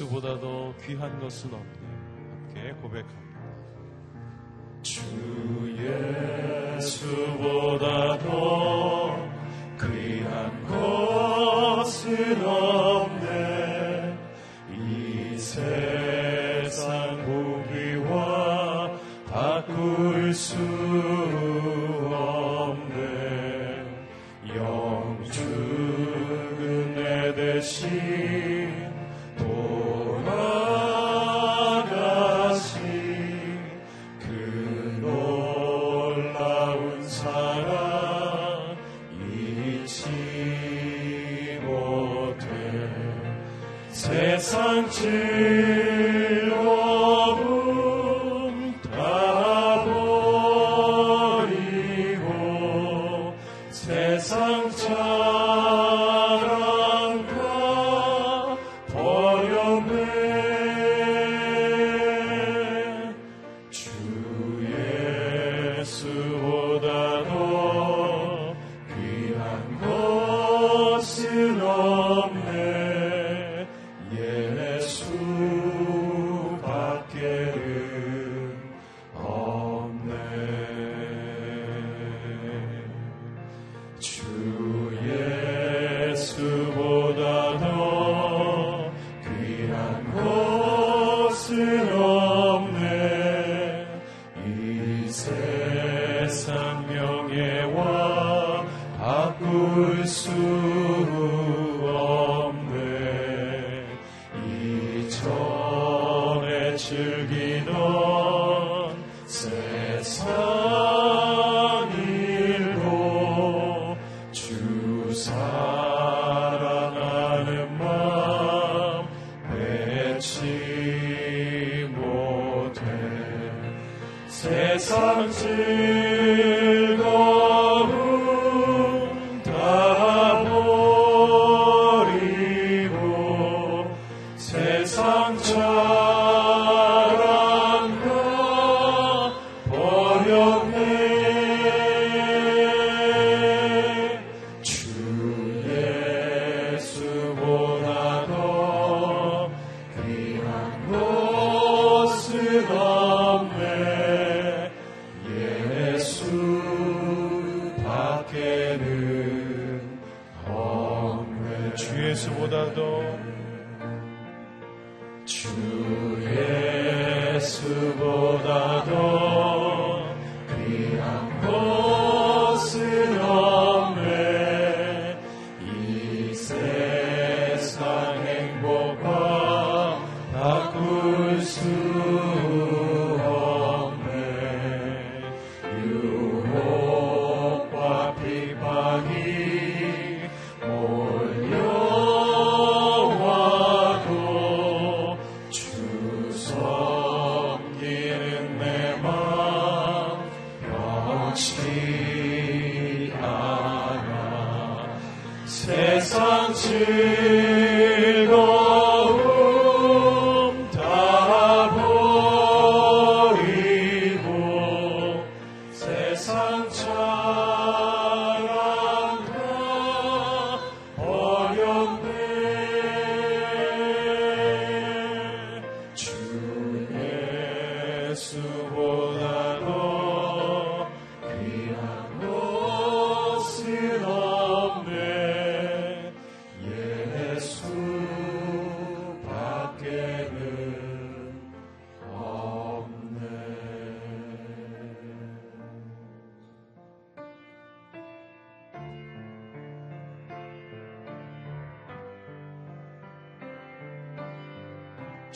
예수보다도 귀한 것은 없네. 함께 고백합니다.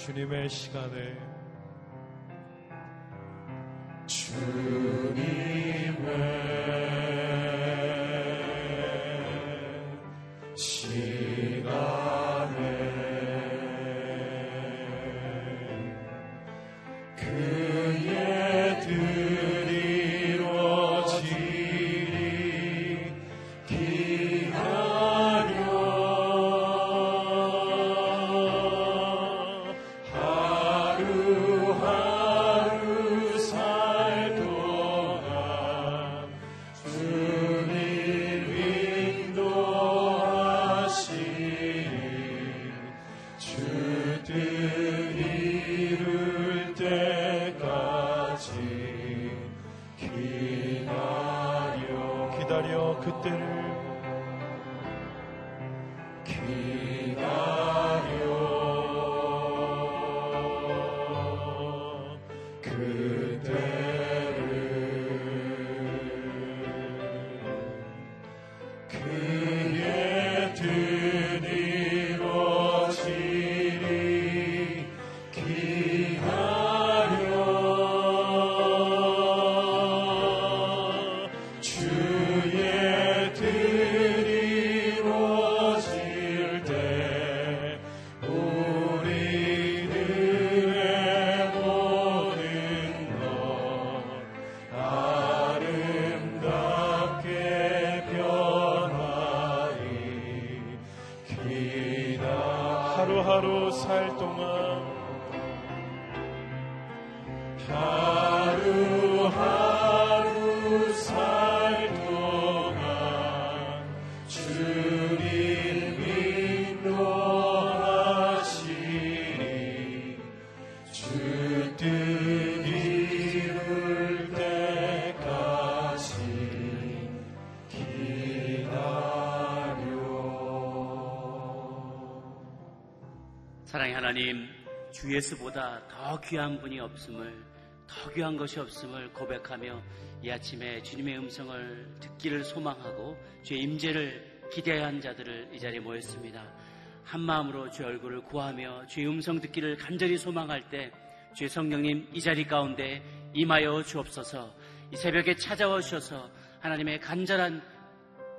주님의 시간에 그때를 사랑의 하나님, 주 예수보다 더 귀한 분이 없음을, 더 귀한 것이 없음을 고백하며 이 아침에 주님의 음성을 듣기를 소망하고 주의 임재를 기대한 자들을 이 자리에 모였습니다. 한 마음으로 주의 얼굴을 구하며 주의 음성 듣기를 간절히 소망할 때 주의 성령님 이 자리 가운데 임하여 주옵소서 이 새벽에 찾아와 주셔서 하나님의 간절한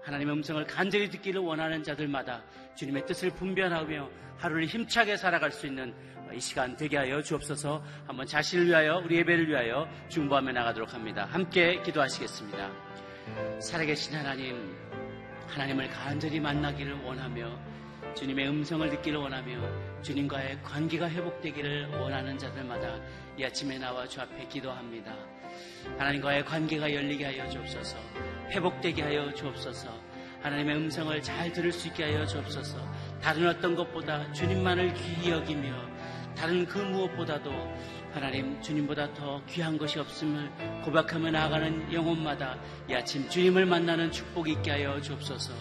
하나님의 음성을 간절히 듣기를 원하는 자들마다 주님의 뜻을 분별하며 하루를 힘차게 살아갈 수 있는 이 시간 되게 하여 주옵소서 한번 자신을 위하여 우리 예배를 위하여 중보하며 나가도록 합니다. 함께 기도하시겠습니다. 살아계신 하나님, 하나님을 간절히 만나기를 원하며 주님의 음성을 듣기를 원하며 주님과의 관계가 회복되기를 원하는 자들마다 이 아침에 나와 주 앞에 기도합니다. 하나님과의 관계가 열리게 하여 주옵소서. 회복되게 하여 주옵소서. 하나님의 음성을 잘 들을 수 있게 하여 주옵소서. 다른 어떤 것보다 주님만을 귀히 여기며 다른 그 무엇보다도 하나님 주님보다 더 귀한 것이 없음을 고백하며 나아가는 영혼마다 이 아침 주님을 만나는 축복이 있게 하여 주옵소서.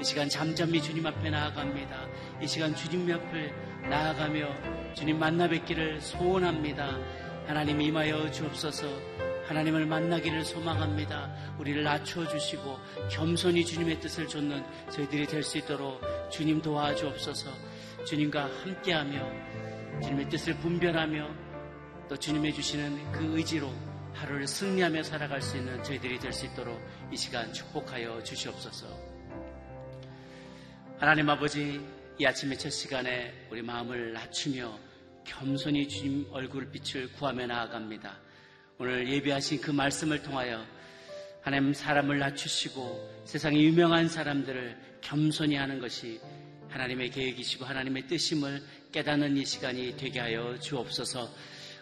이 시간 잠잠히 주님 앞에 나아갑니다. 이 시간 주님 옆을 나아가며 주님 만나 뵙기를 소원합니다. 하나님 임하여 주옵소서. 하나님을 만나기를 소망합니다. 우리를 낮춰주시고 겸손히 주님의 뜻을 좇는 저희들이 될 수 있도록 주님 도와주옵소서. 주님과 함께하며 주님의 뜻을 분별하며 또 주님의 주시는 그 의지로 하루를 승리하며 살아갈 수 있는 저희들이 될 수 있도록 이 시간 축복하여 주시옵소서. 하나님 아버지, 이 아침의 첫 시간에 우리 마음을 낮추며 겸손히 주님 얼굴 빛을 구하며 나아갑니다. 오늘 예배하신 그 말씀을 통하여 하나님 사람을 낮추시고 세상에 유명한 사람들을 겸손히 하는 것이 하나님의 계획이시고 하나님의 뜻임을 깨닫는 이 시간이 되게 하여 주옵소서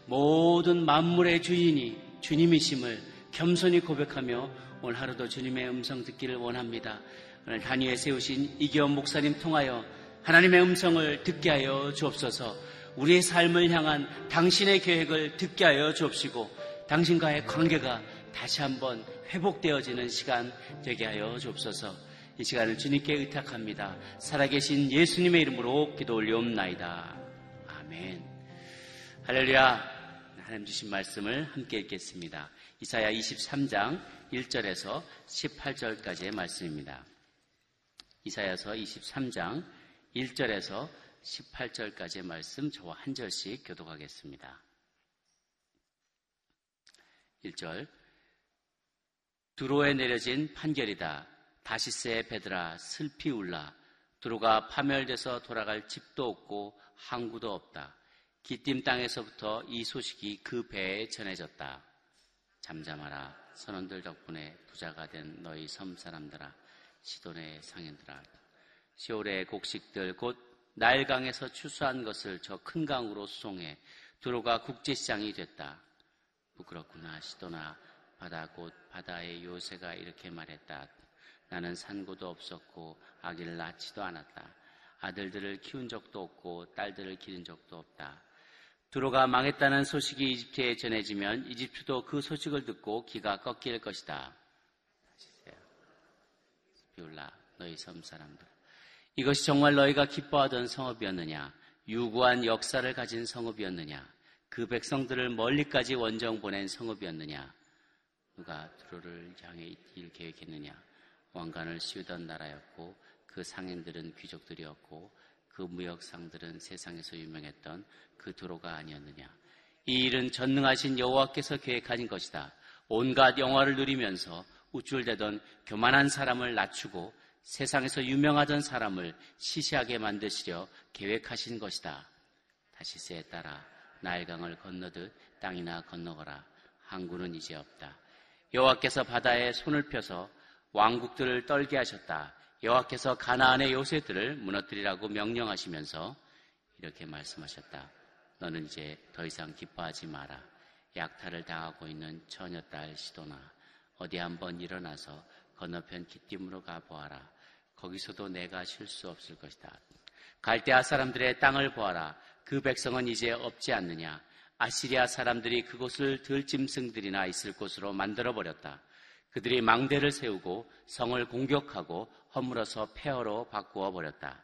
모든 만물의 주인이 주님이심을 겸손히 고백하며 오늘 하루도 주님의 음성 듣기를 원합니다. 오늘 단위에 세우신 이기원 목사님 통하여 하나님의 음성을 듣게 하여 주옵소서 우리의 삶을 향한 당신의 계획을 듣게 하여 주옵시고 당신과의 관계가 다시 한번 회복되어지는 시간 되게 하여 주옵소서. 이 시간을 주님께 의탁합니다. 살아계신 예수님의 이름으로 기도 올리옵나이다. 아멘. 할렐루야. 하나님 주신 말씀을 함께 읽겠습니다. 이사야 23장 1절에서 18절까지의 말씀입니다. 이사야서 23장 1절에서 18절까지의 말씀 저와 한 절씩 교독하겠습니다. 1절 두로에 내려진 판결이다. 다시스의 베드라 슬피 울라. 두로가 파멸돼서 돌아갈 집도 없고 항구도 없다. 기띔 땅에서부터 이 소식이 그 배에 전해졌다. 잠잠하라. 선원들 덕분에 부자가 된 너희 섬 사람들아. 시돈의 상인들아. 시올의 곡식들 곧 나일강에서 추수한 것을 저 큰 강으로 수송해 두로가 국제시장이 됐다. 부끄럽구나 시도나 바다 곧 바다의 요새가 이렇게 말했다. 나는 산고도 없었고 아기를 낳지도 않았다. 아들들을 키운 적도 없고 딸들을 기른 적도 없다. 두로가 망했다는 소식이 이집트에 전해지면 이집트도 그 소식을 듣고 기가 꺾일 것이다. 비올라 너희 섬 사람들. 이것이 정말 너희가 기뻐하던 성읍이었느냐? 유구한 역사를 가진 성읍이었느냐? 그 백성들을 멀리까지 원정 보낸 성읍이었느냐? 누가 두로를 향해 일 계획했느냐? 왕관을 씌우던 나라였고 그 상인들은 귀족들이었고 그 무역상들은 세상에서 유명했던 그 두로가 아니었느냐? 이 일은 전능하신 여호와께서 계획하신 것이다. 온갖 영화를 누리면서 우쭐대던 교만한 사람을 낮추고 세상에서 유명하던 사람을 시시하게 만드시려 계획하신 것이다. 다시스에 따라 나일강을 건너듯 땅이나 건너거라. 항구는 이제 없다. 여호와께서 바다에 손을 펴서 왕국들을 떨게 하셨다. 여호와께서 가나안의 요새들을 무너뜨리라고 명령하시면서 이렇게 말씀하셨다. 너는 이제 더 이상 기뻐하지 마라. 약탈을 당하고 있는 처녀 딸 시도나 어디 한번 일어나서 건너편 기띔으로 가보아라. 거기서도 내가 쉴수 없을 것이다. 갈대아 사람들의 땅을 보아라. 그 백성은 이제 없지 않느냐. 아시리아 사람들이 그곳을 들짐승들이나 있을 곳으로 만들어 버렸다. 그들이 망대를 세우고 성을 공격하고 허물어서 폐허로 바꾸어 버렸다.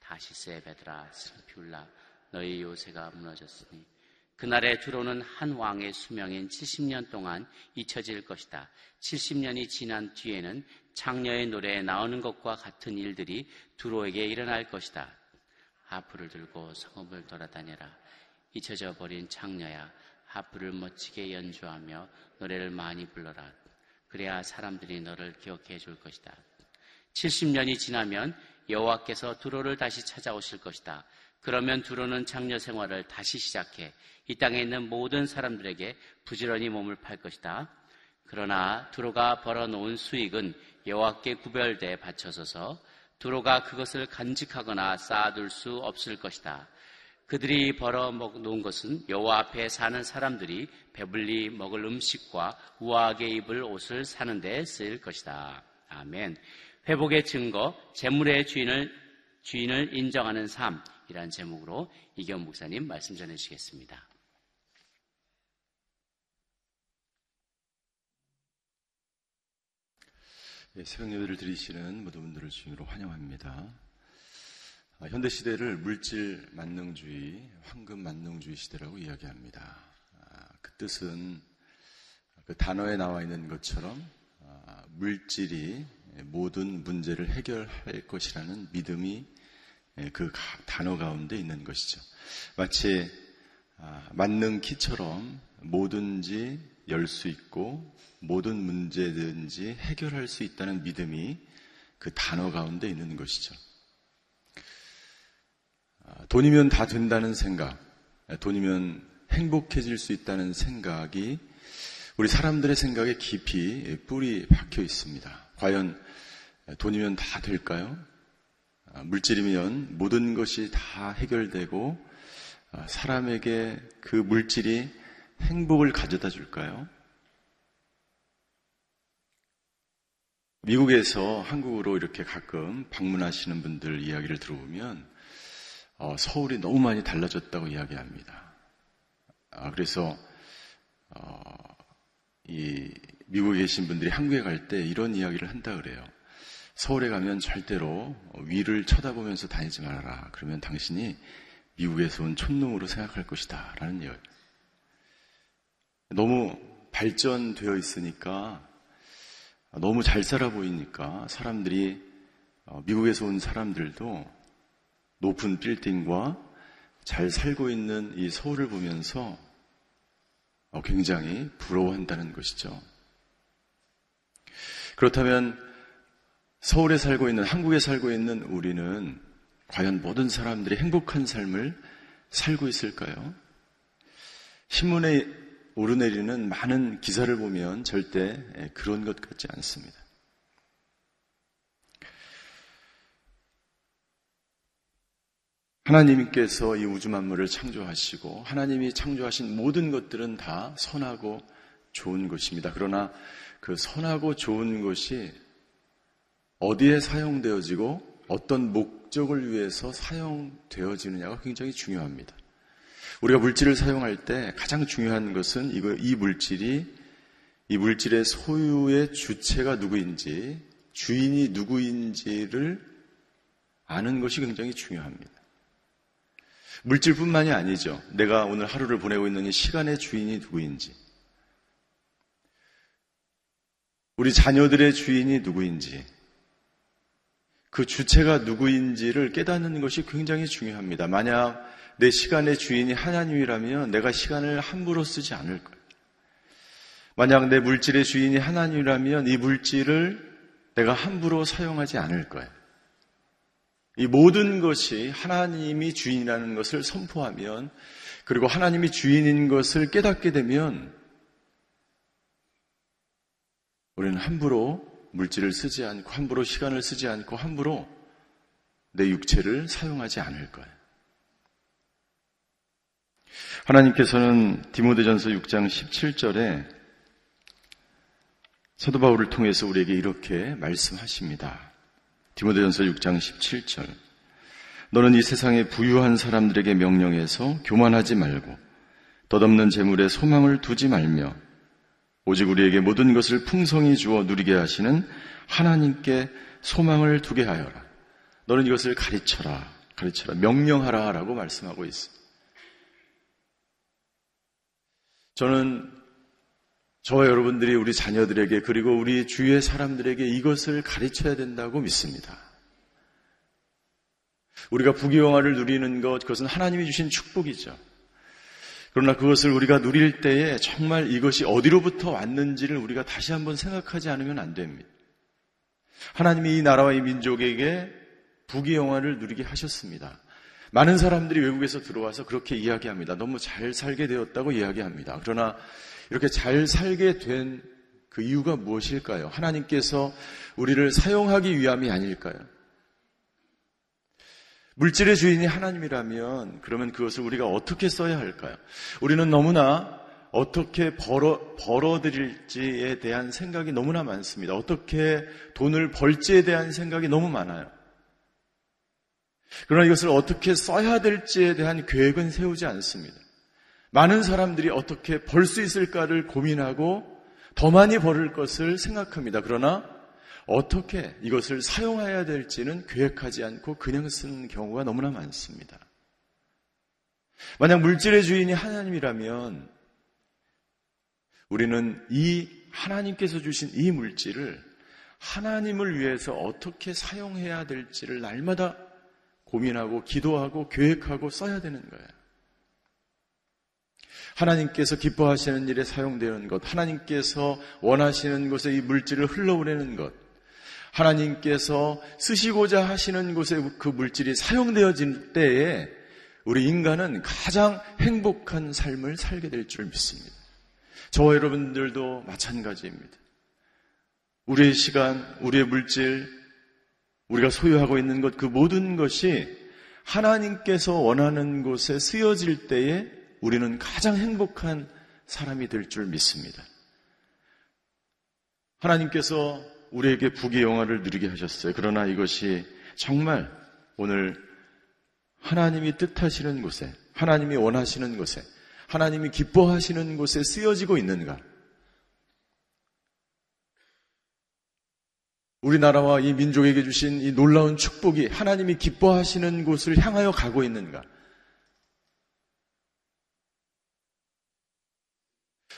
다시스의 베드라 슬피 울라 너희 요새가 무너졌으니 그날의 두로는 한 왕의 수명인 70년 동안 잊혀질 것이다. 70년이 지난 뒤에는 창녀의 노래에 나오는 것과 같은 일들이 두로에게 일어날 것이다. 하프를 들고 성읍을 돌아다녀라. 잊혀져 버린 창녀야, 하프를 멋지게 연주하며 노래를 많이 불러라. 그래야 사람들이 너를 기억해 줄 것이다. 70년이 지나면 여호와께서 두로를 다시 찾아오실 것이다. 그러면 두로는 장녀 생활을 다시 시작해 이 땅에 있는 모든 사람들에게 부지런히 몸을 팔 것이다. 그러나 두로가 벌어놓은 수익은 여호와께 구별돼 바쳐서서 두로가 그것을 간직하거나 쌓아둘 수 없을 것이다. 그들이 벌어 놓은 것은 여호와 앞에 사는 사람들이 배불리 먹을 음식과 우아하게 입을 옷을 사는 데 쓰일 것이다. 아멘. 회복의 증거, 재물의 주인을 주인을 인정하는 삶이란 제목으로 이경 목사님 말씀 전해 주시겠습니다. 네, 새벽 예배를 드리시는 모든 분들을 주님으로 환영합니다. 아, 현대 시대를 물질 만능주의, 황금 만능주의 시대라고 이야기합니다. 아, 그 뜻은 그 단어에 나와 있는 것처럼 아, 물질이 모든 문제를 해결할 것이라는 믿음이 그 단어 가운데 있는 것이죠. 마치 만능 키처럼 뭐든지 열 수 있고 모든 문제든지 해결할 수 있다는 믿음이 그 단어 가운데 있는 것이죠. 아, 돈이면 다 된다는 생각, 돈이면 행복해질 수 있다는 생각이 우리 사람들의 생각에 깊이 뿌리 박혀 있습니다. 과연 돈이면 다 될까요? 아, 물질이면 모든 것이 다 해결되고 아, 사람에게 그 물질이 행복을 가져다 줄까요? 미국에서 한국으로 이렇게 가끔 방문하시는 분들 이야기를 들어보면 어, 서울이 너무 많이 달라졌다고 이야기합니다. 아, 그래서 어, 이 미국에 계신 분들이 한국에 갈 때 이런 이야기를 한다 그래요. 서울에 가면 절대로 위를 쳐다보면서 다니지 말아라. 그러면 당신이 미국에서 온 촌놈으로 생각할 것이다. 라는 이야기. 너무 발전되어 있으니까 너무 잘 살아 보이니까 사람들이 어, 미국에서 온 사람들도 높은 빌딩과 잘 살고 있는 이 서울을 보면서 어, 굉장히 부러워한다는 것이죠. 그렇다면 서울에 살고 있는, 한국에 살고 있는 우리는 과연 모든 사람들이 행복한 삶을 살고 있을까요? 신문에 오르내리는 많은 기사를 보면 절대 그런 것 같지 않습니다. 하나님께서 이 우주 만물을 창조하시고 하나님이 창조하신 모든 것들은 다 선하고 좋은 것입니다. 그러나 그 선하고 좋은 것이 어디에 사용되어지고 어떤 목 목적을 위해서 사용되어지느냐가 굉장히 중요합니다. 우리가 물질을 사용할 때 가장 중요한 것은 이거, 이 물질이 이 물질의 소유의 주체가 누구인지, 주인이 누구인지를 아는 것이 굉장히 중요합니다. 물질뿐만이 아니죠. 내가 오늘 하루를 보내고 있는 이 시간의 주인이 누구인지, 우리 자녀들의 주인이 누구인지, 그 주체가 누구인지를 깨닫는 것이 굉장히 중요합니다. 만약 내 시간의 주인이 하나님이라면 내가 시간을 함부로 쓰지 않을 거예요. 만약 내 물질의 주인이 하나님이라면 이 물질을 내가 함부로 사용하지 않을 거예요. 이 모든 것이 하나님이 주인이라는 것을 선포하면 그리고 하나님이 주인인 것을 깨닫게 되면 우리는 함부로 물질을 쓰지 않고 함부로 시간을 쓰지 않고 함부로 내 육체를 사용하지 않을 거예요. 하나님께서는 디모데전서 6장 17절에 사도 바울을 통해서 우리에게 이렇게 말씀하십니다. 디모데전서 6장 17절. 너는 이 세상에 부유한 사람들에게 명령해서 교만하지 말고 덧없는 재물에 소망을 두지 말며 오직 우리에게 모든 것을 풍성히 주어 누리게 하시는 하나님께 소망을 두게 하여라. 너는 이것을 가르쳐라. 가르쳐라. 명령하라. 라고 말씀하고 있습니다. 저는 저와 여러분들이 우리 자녀들에게 그리고 우리 주위의 사람들에게 이것을 가르쳐야 된다고 믿습니다. 우리가 부귀영화를 누리는 것, 그것은 하나님이 주신 축복이죠. 그러나 그것을 우리가 누릴 때에 정말 이것이 어디로부터 왔는지를 우리가 다시 한번 생각하지 않으면 안 됩니다. 하나님이 이 나라와 이 민족에게 부귀영화를 누리게 하셨습니다. 많은 사람들이 외국에서 들어와서 그렇게 이야기합니다. 너무 잘 살게 되었다고 이야기합니다. 그러나 이렇게 잘 살게 된 그 이유가 무엇일까요? 하나님께서 우리를 사용하기 위함이 아닐까요? 물질의 주인이 하나님이라면 그러면 그것을 우리가 어떻게 써야 할까요? 우리는 너무나 어떻게 벌어, 벌어들일지에 대한 생각이 너무나 많습니다. 어떻게 돈을 벌지에 대한 생각이 너무 많아요. 그러나 이것을 어떻게 써야 될지에 대한 계획은 세우지 않습니다. 많은 사람들이 어떻게 벌 수 있을까를 고민하고 더 많이 벌을 것을 생각합니다. 그러나 어떻게 이것을 사용해야 될지는 계획하지 않고 그냥 쓰는 경우가 너무나 많습니다. 만약 물질의 주인이 하나님이라면 우리는 이 하나님께서 주신 이 물질을 하나님을 위해서 어떻게 사용해야 될지를 날마다 고민하고 기도하고 계획하고 써야 되는 거예요. 하나님께서 기뻐하시는 일에 사용되는 것, 하나님께서 원하시는 곳에 이 물질을 흘러보내는 것, 하나님께서 쓰시고자 하시는 곳에 그 물질이 사용되어질 때에 우리 인간은 가장 행복한 삶을 살게 될 줄 믿습니다. 저와 여러분들도 마찬가지입니다. 우리의 시간, 우리의 물질, 우리가 소유하고 있는 것, 그 모든 것이 하나님께서 원하는 곳에 쓰여질 때에 우리는 가장 행복한 사람이 될 줄 믿습니다. 하나님께서 우리에게 부귀 영화를 누리게 하셨어요. 그러나 이것이 정말 오늘 하나님이 뜻하시는 곳에, 하나님이 원하시는 곳에, 하나님이 기뻐하시는 곳에 쓰여지고 있는가? 우리나라와 이 민족에게 주신 이 놀라운 축복이 하나님이 기뻐하시는 곳을 향하여 가고 있는가?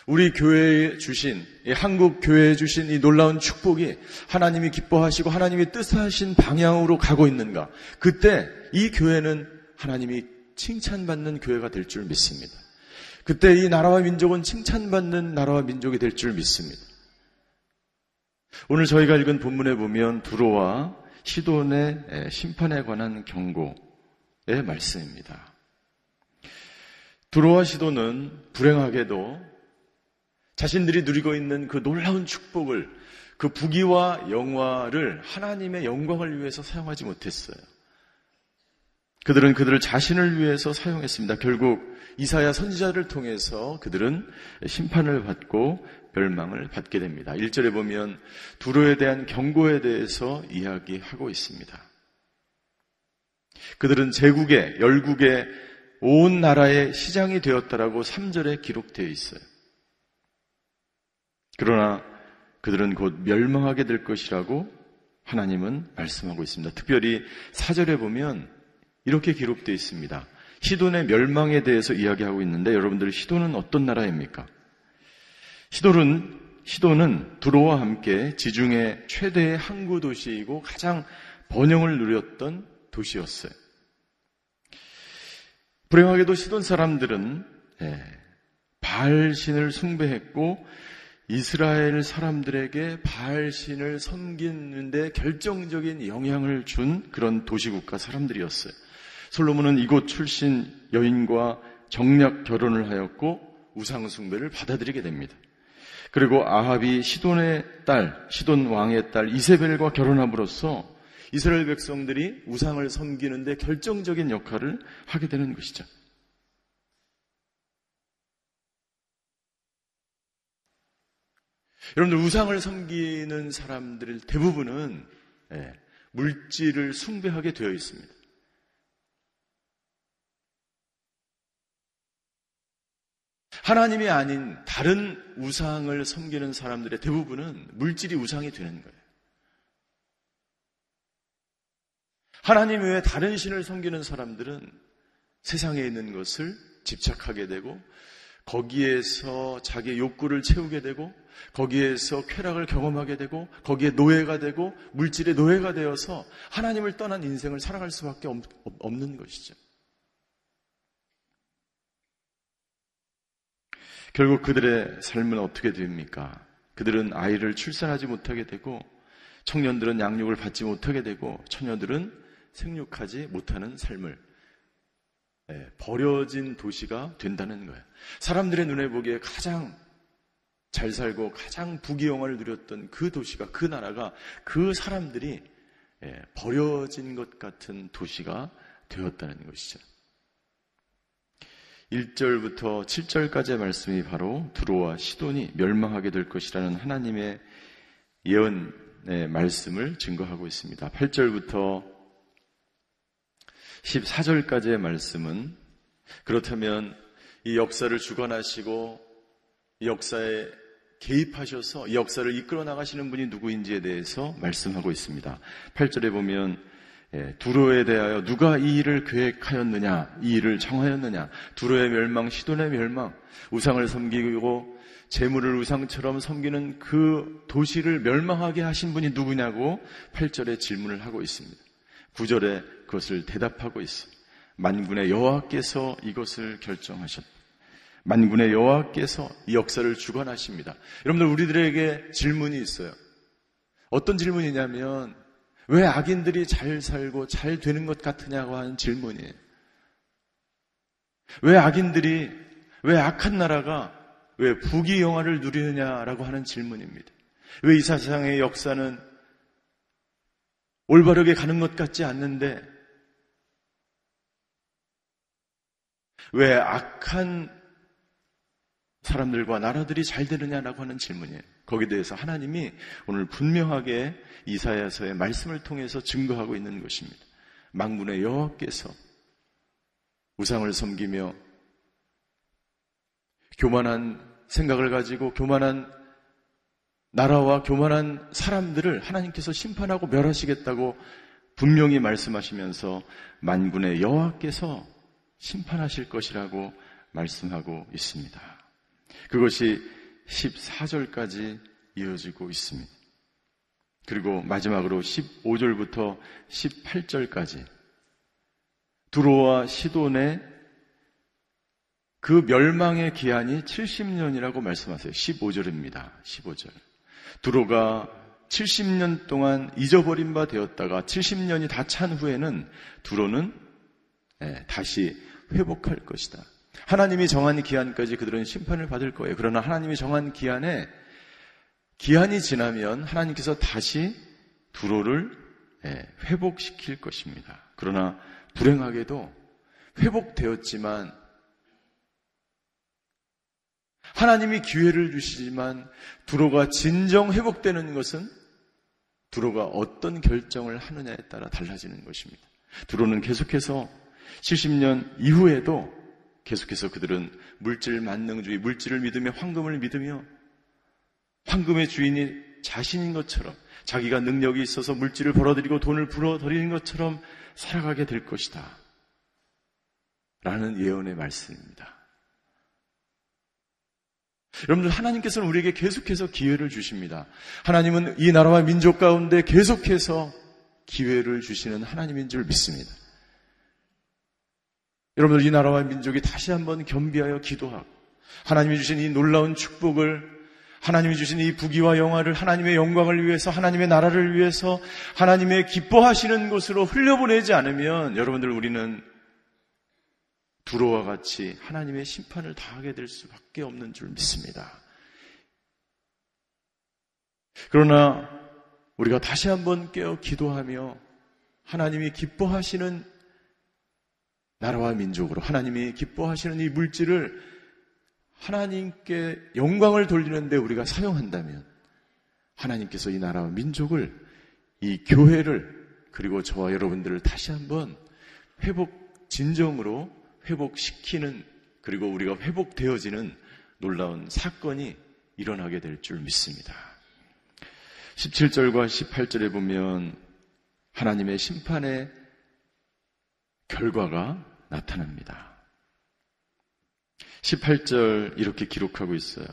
우리 교회에 주신, 한국 교회에 주신 이 놀라운 축복이 하나님이 기뻐하시고 하나님이 뜻하신 방향으로 가고 있는가? 그때 이 교회는 하나님이 칭찬받는 교회가 될 줄 믿습니다. 그때 이 나라와 민족은 칭찬받는 나라와 민족이 될 줄 믿습니다. 오늘 저희가 읽은 본문에 보면 두로와 시돈의 심판에 관한 경고의 말씀입니다. 두로와 시돈은 불행하게도 자신들이 누리고 있는 그 놀라운 축복을 그 부귀와 영화를 하나님의 영광을 위해서 사용하지 못했어요. 그들은 그들을 자신을 위해서 사용했습니다. 결국 이사야 선지자를 통해서 그들은 심판을 받고 멸망을 받게 됩니다. 1절에 보면 두로에 대한 경고에 대해서 이야기하고 있습니다. 그들은 제국의, 열국의 온 나라의 시장이 되었다라고 3절에 기록되어 있어요. 그러나 그들은 곧 멸망하게 될 것이라고 하나님은 말씀하고 있습니다. 특별히 4절에 보면 이렇게 기록되어 있습니다. 시돈의 멸망에 대해서 이야기하고 있는데 여러분들 시돈은 어떤 나라입니까? 시돈은 시돈은 두로와 함께 지중해 최대의 항구 도시이고 가장 번영을 누렸던 도시였어요. 불행하게도 시돈 사람들은 예, 바알신을 숭배했고 이스라엘 사람들에게 바알신을 섬기는데 결정적인 영향을 준 그런 도시국가 사람들이었어요. 솔로몬은 이곳 출신 여인과 정략 결혼을 하였고 우상숭배를 받아들이게 됩니다. 그리고 아합이 시돈의 딸, 시돈 왕의 딸 이세벨과 결혼함으로써 이스라엘 백성들이 우상을 섬기는데 결정적인 역할을 하게 되는 것이죠. 여러분들 우상을 섬기는 사람들 대부분은 예, 물질을 숭배하게 되어 있습니다. 하나님이 아닌 다른 우상을 섬기는 사람들의 대부분은 물질이 우상이 되는 거예요. 하나님 외에 다른 신을 섬기는 사람들은 세상에 있는 것을 집착하게 되고 거기에서 자기의 욕구를 채우게 되고 거기에서 쾌락을 경험하게 되고 거기에 노예가 되고 물질의 노예가 되어서 하나님을 떠난 인생을 살아갈 수밖에 없는 것이죠. 결국 그들의 삶은 어떻게 됩니까? 그들은 아이를 출산하지 못하게 되고 청년들은 양육을 받지 못하게 되고 처녀들은 생육하지 못하는 삶을 예, 버려진 도시가 된다는 거예요. 사람들의 눈에 보기에 가장 잘 살고 가장 부귀영화를 누렸던 그 도시가 그 나라가 그 사람들이 예, 버려진 것 같은 도시가 되었다는 것이죠. 1절부터 7절까지의 말씀이 바로 두로와 시돈이 멸망하게 될 것이라는 하나님의 예언의 말씀을 증거하고 있습니다. 8절부터 14절까지의 말씀은 그렇다면 이 역사를 주관하시고 이 역사에 개입하셔서 이 역사를 이끌어 나가시는 분이 누구인지에 대해서 말씀하고 있습니다. 8절에 보면 예, 두로에 대하여 누가 이 일을 계획하였느냐, 이 일을 정하였느냐, 두로의 멸망, 시돈의 멸망, 우상을 섬기고 재물을 우상처럼 섬기는 그 도시를 멸망하게 하신 분이 누구냐고 8절에 질문을 하고 있습니다. 9절에 그것을 대답하고 있어요. 만군의 여호와께서 이것을 결정하셨다. 만군의 여호와께서 이 역사를 주관하십니다. 여러분들 우리들에게 질문이 있어요. 어떤 질문이냐면 왜 악인들이 잘 살고 잘 되는 것 같으냐고 하는 질문이에요. 왜 악인들이, 왜 악한 나라가 왜 부귀 영화를 누리느냐라고 하는 질문입니다. 왜 이 세상의 역사는 올바르게 가는 것 같지 않는데 왜 악한 사람들과 나라들이 잘 되느냐라고 하는 질문이에요. 거기에 대해서 하나님이 오늘 분명하게 이사야서의 말씀을 통해서 증거하고 있는 것입니다. 망군의 여호와께서 우상을 섬기며 교만한 생각을 가지고 교만한 나라와 교만한 사람들을 하나님께서 심판하고 멸하시겠다고 분명히 말씀하시면서 만군의 여호와께서 심판하실 것이라고 말씀하고 있습니다. 그것이 14절까지 이어지고 있습니다. 그리고 마지막으로 15절부터 18절까지 두로와 시돈의 그 멸망의 기한이 70년이라고 말씀하세요. 15절입니다. 15절. 두로가 70년 동안 잊어버린 바 되었다가 70년이 다 찬 후에는 두로는 예, 다시 회복할 것이다. 하나님이 정한 기한까지 그들은 심판을 받을 거예요. 그러나 하나님이 정한 기한에 기한이 지나면 하나님께서 다시 두로를 예, 회복시킬 것입니다. 그러나 불행하게도 회복되었지만 하나님이 기회를 주시지만 두로가 진정 회복되는 것은 두로가 어떤 결정을 하느냐에 따라 달라지는 것입니다. 두로는 계속해서 70년 이후에도 계속해서 그들은 물질 만능주의, 물질을 믿으며 황금을 믿으며 황금의 주인이 자신인 것처럼 자기가 능력이 있어서 물질을 벌어들이고 돈을 불어들이는 것처럼 살아가게 될 것이다. 라는 예언의 말씀입니다. 여러분들 하나님께서는 우리에게 계속해서 기회를 주십니다. 하나님은 이 나라와 민족 가운데 계속해서 기회를 주시는 하나님인 줄 믿습니다. 여러분들 이 나라와 민족이 다시 한번 겸비하여 기도하고 하나님이 주신 이 놀라운 축복을 하나님이 주신 이 부귀와 영화를 하나님의 영광을 위해서 하나님의 나라를 위해서 하나님의 기뻐하시는 곳으로 흘려보내지 않으면 여러분들 우리는 두로와 같이 하나님의 심판을 당하게 될 수밖에 없는 줄 믿습니다. 그러나 우리가 다시 한번 깨어 기도하며 하나님이 기뻐하시는 나라와 민족으로 하나님이 기뻐하시는 이 물질을 하나님께 영광을 돌리는데 우리가 사용한다면 하나님께서 이 나라와 민족을 이 교회를 그리고 저와 여러분들을 다시 한번 회복 진정으로 회복시키는 그리고 우리가 회복되어지는 놀라운 사건이 일어나게 될 줄 믿습니다. 17절과 18절에 보면 하나님의 심판의 결과가 나타납니다. 18절 이렇게 기록하고 있어요.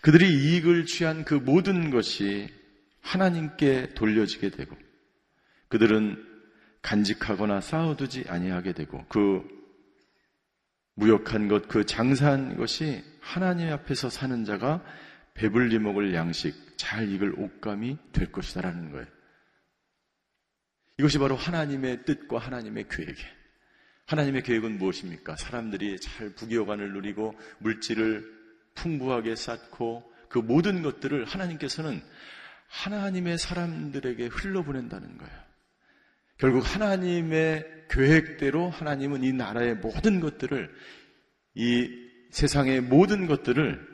그들이 이익을 취한 그 모든 것이 하나님께 돌려지게 되고 그들은 간직하거나 쌓아두지 아니하게 되고 그 무역한 것, 그 장사한 것이 하나님 앞에서 사는 자가 배불리 먹을 양식, 잘 익을 옷감이 될 것이다라는 거예요. 이것이 바로 하나님의 뜻과 하나님의 계획이에요. 하나님의 계획은 무엇입니까? 사람들이 잘 부귀여관을 누리고 물질을 풍부하게 쌓고 그 모든 것들을 하나님께서는 하나님의 사람들에게 흘러보낸다는 거예요. 결국 하나님의 계획대로 하나님은 이 나라의 모든 것들을 이 세상의 모든 것들을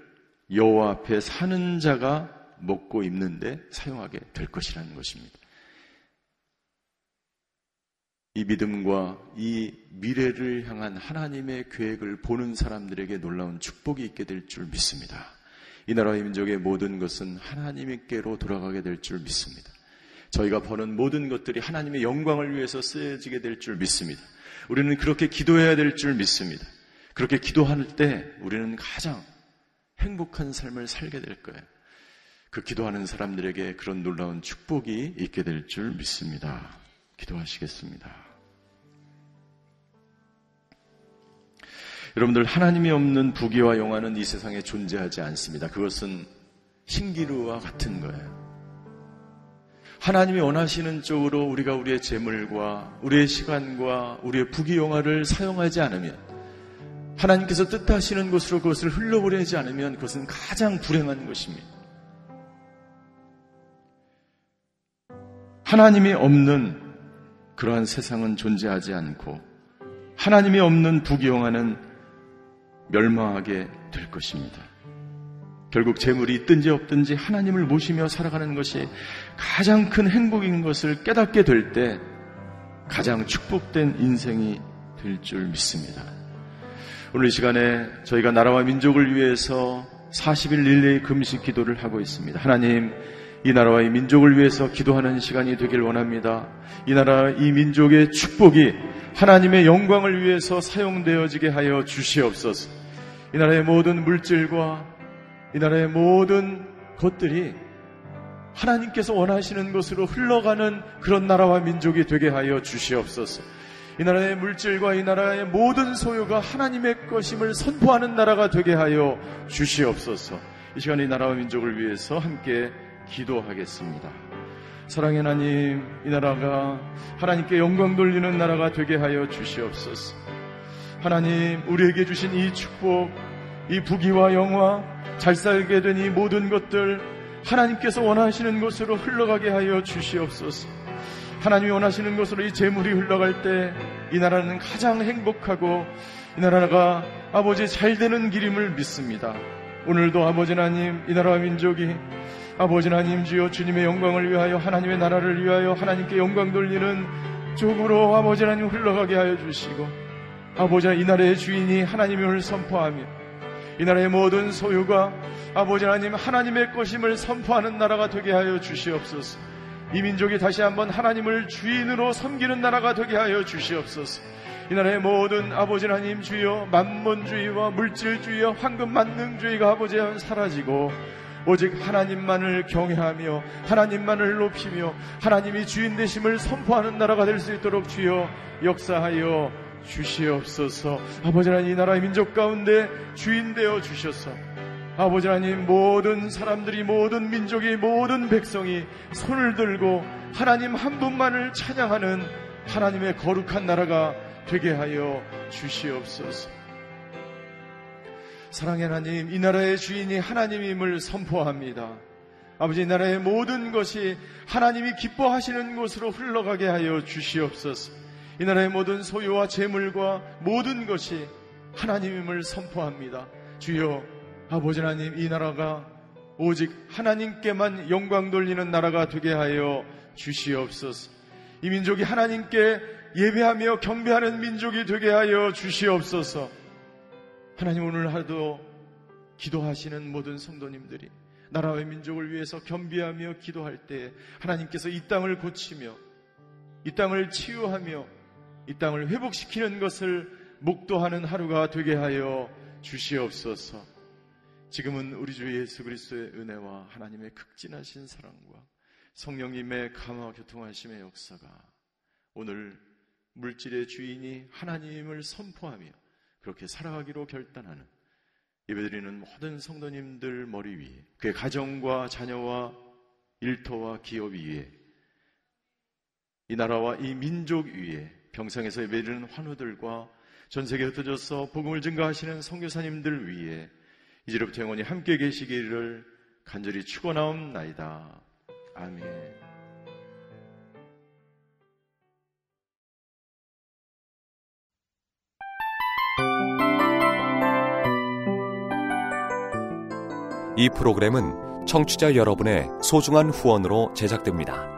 여호와 앞에 사는 자가 먹고 입는데 사용하게 될 것이라는 것입니다. 이 믿음과 이 미래를 향한 하나님의 계획을 보는 사람들에게 놀라운 축복이 있게 될 줄 믿습니다. 이 나라의 민족의 모든 것은 하나님께로 돌아가게 될 줄 믿습니다. 저희가 버는 모든 것들이 하나님의 영광을 위해서 쓰여지게 될 줄 믿습니다. 우리는 그렇게 기도해야 될 줄 믿습니다. 그렇게 기도할 때 우리는 가장 행복한 삶을 살게 될 거예요. 그 기도하는 사람들에게 그런 놀라운 축복이 있게 될 줄 믿습니다. 기도하시겠습니다. 여러분들 하나님이 없는 부귀와 영화는 이 세상에 존재하지 않습니다. 그것은 신기루와 같은 거예요. 하나님이 원하시는 쪽으로 우리가 우리의 재물과 우리의 시간과 우리의 부귀영화를 사용하지 않으면 하나님께서 뜻하시는 곳으로 그것을 흘려보내지 않으면 그것은 가장 불행한 것입니다. 하나님이 없는 그러한 세상은 존재하지 않고 하나님이 없는 부귀영화는 멸망하게 될 것입니다. 결국 재물이 있든지 없든지 하나님을 모시며 살아가는 것이 가장 큰 행복인 것을 깨닫게 될 때 가장 축복된 인생이 될 줄 믿습니다. 오늘 이 시간에 저희가 나라와 민족을 위해서 40일 릴레이 금식 기도를 하고 있습니다. 하나님, 이 나라와 이 민족을 위해서 기도하는 시간이 되길 원합니다. 이 나라, 이 민족의 축복이 하나님의 영광을 위해서 사용되어지게 하여 주시옵소서. 이 나라의 모든 물질과 이 나라의 모든 것들이 하나님께서 원하시는 것으로 흘러가는 그런 나라와 민족이 되게 하여 주시옵소서. 이 나라의 물질과 이 나라의 모든 소유가 하나님의 것임을 선포하는 나라가 되게 하여 주시옵소서. 이 시간에 이 나라와 민족을 위해서 함께 기도하겠습니다. 사랑의 하나님, 이 나라가 하나님께 영광 돌리는 나라가 되게 하여 주시옵소서. 하나님, 우리에게 주신 이 축복, 이 부귀와 영화, 잘 살게 된 이 모든 것들 하나님께서 원하시는 곳으로 흘러가게 하여 주시옵소서. 하나님이 원하시는 곳으로 이 재물이 흘러갈 때 이 나라는 가장 행복하고 이 나라가 아버지 잘 되는 길임을 믿습니다. 오늘도 아버지 하나님 이 나라와 민족이 아버지 하나님 주여 주님의 영광을 위하여 하나님의 나라를 위하여 하나님께 영광 돌리는 쪽으로 아버지 하나님 흘러가게 하여 주시고 아버지 이 나라의 주인이 하나님을 선포하며 이 나라의 모든 소유가 아버지 하나님 하나님의 것임을 선포하는 나라가 되게 하여 주시옵소서. 이 민족이 다시 한번 하나님을 주인으로 섬기는 나라가 되게 하여 주시옵소서. 이 나라의 모든 아버지 하나님 주여 만몬주의와 물질주의와 황금 만능주의가 아버지 하나님 사라지고 오직 하나님만을 경외하며 하나님만을 높이며 하나님이 주인 되심을 선포하는 나라가 될 수 있도록 주여 역사하여 주시옵소서. 아버지 하나님 이 나라의 민족 가운데 주인 되어 주셔서 아버지 하나님 모든 사람들이 모든 민족이 모든 백성이 손을 들고 하나님 한 분만을 찬양하는 하나님의 거룩한 나라가 되게 하여 주시옵소서. 사랑의 하나님, 이 나라의 주인이 하나님임을 선포합니다. 아버지, 이 나라의 모든 것이 하나님이 기뻐하시는 곳으로 흘러가게 하여 주시옵소서. 이 나라의 모든 소유와 재물과 모든 것이 하나님임을 선포합니다. 주여, 아버지 하나님, 이 나라가 오직 하나님께만 영광 돌리는 나라가 되게 하여 주시옵소서. 이 민족이 하나님께 예배하며 경배하는 민족이 되게 하여 주시옵소서. 하나님 오늘 하루도 기도하시는 모든 성도님들이 나라와 민족을 위해서 겸비하며 기도할 때 하나님께서 이 땅을 고치며 이 땅을 치유하며 이 땅을 회복시키는 것을 목도하는 하루가 되게 하여 주시옵소서. 지금은 우리 주 예수 그리스도의 은혜와 하나님의 극진하신 사랑과 성령님의 감화 교통하심의 역사가 오늘 물질의 주인이 하나님을 선포하며 그렇게 살아가기로 결단하는 예배드리는 모든 성도님들 머리 위에 그의 가정과 자녀와 일터와 기업 위에 이 나라와 이 민족 위에 병상에서 예배드리는 환우들과 전 세계에 흩어져서 복음을 증가하시는 성교사님들 위에 이제부터 영원히 함께 계시기를 간절히 축원하옵나이다. 아멘. 이 프로그램은 청취자 여러분의 소중한 후원으로 제작됩니다.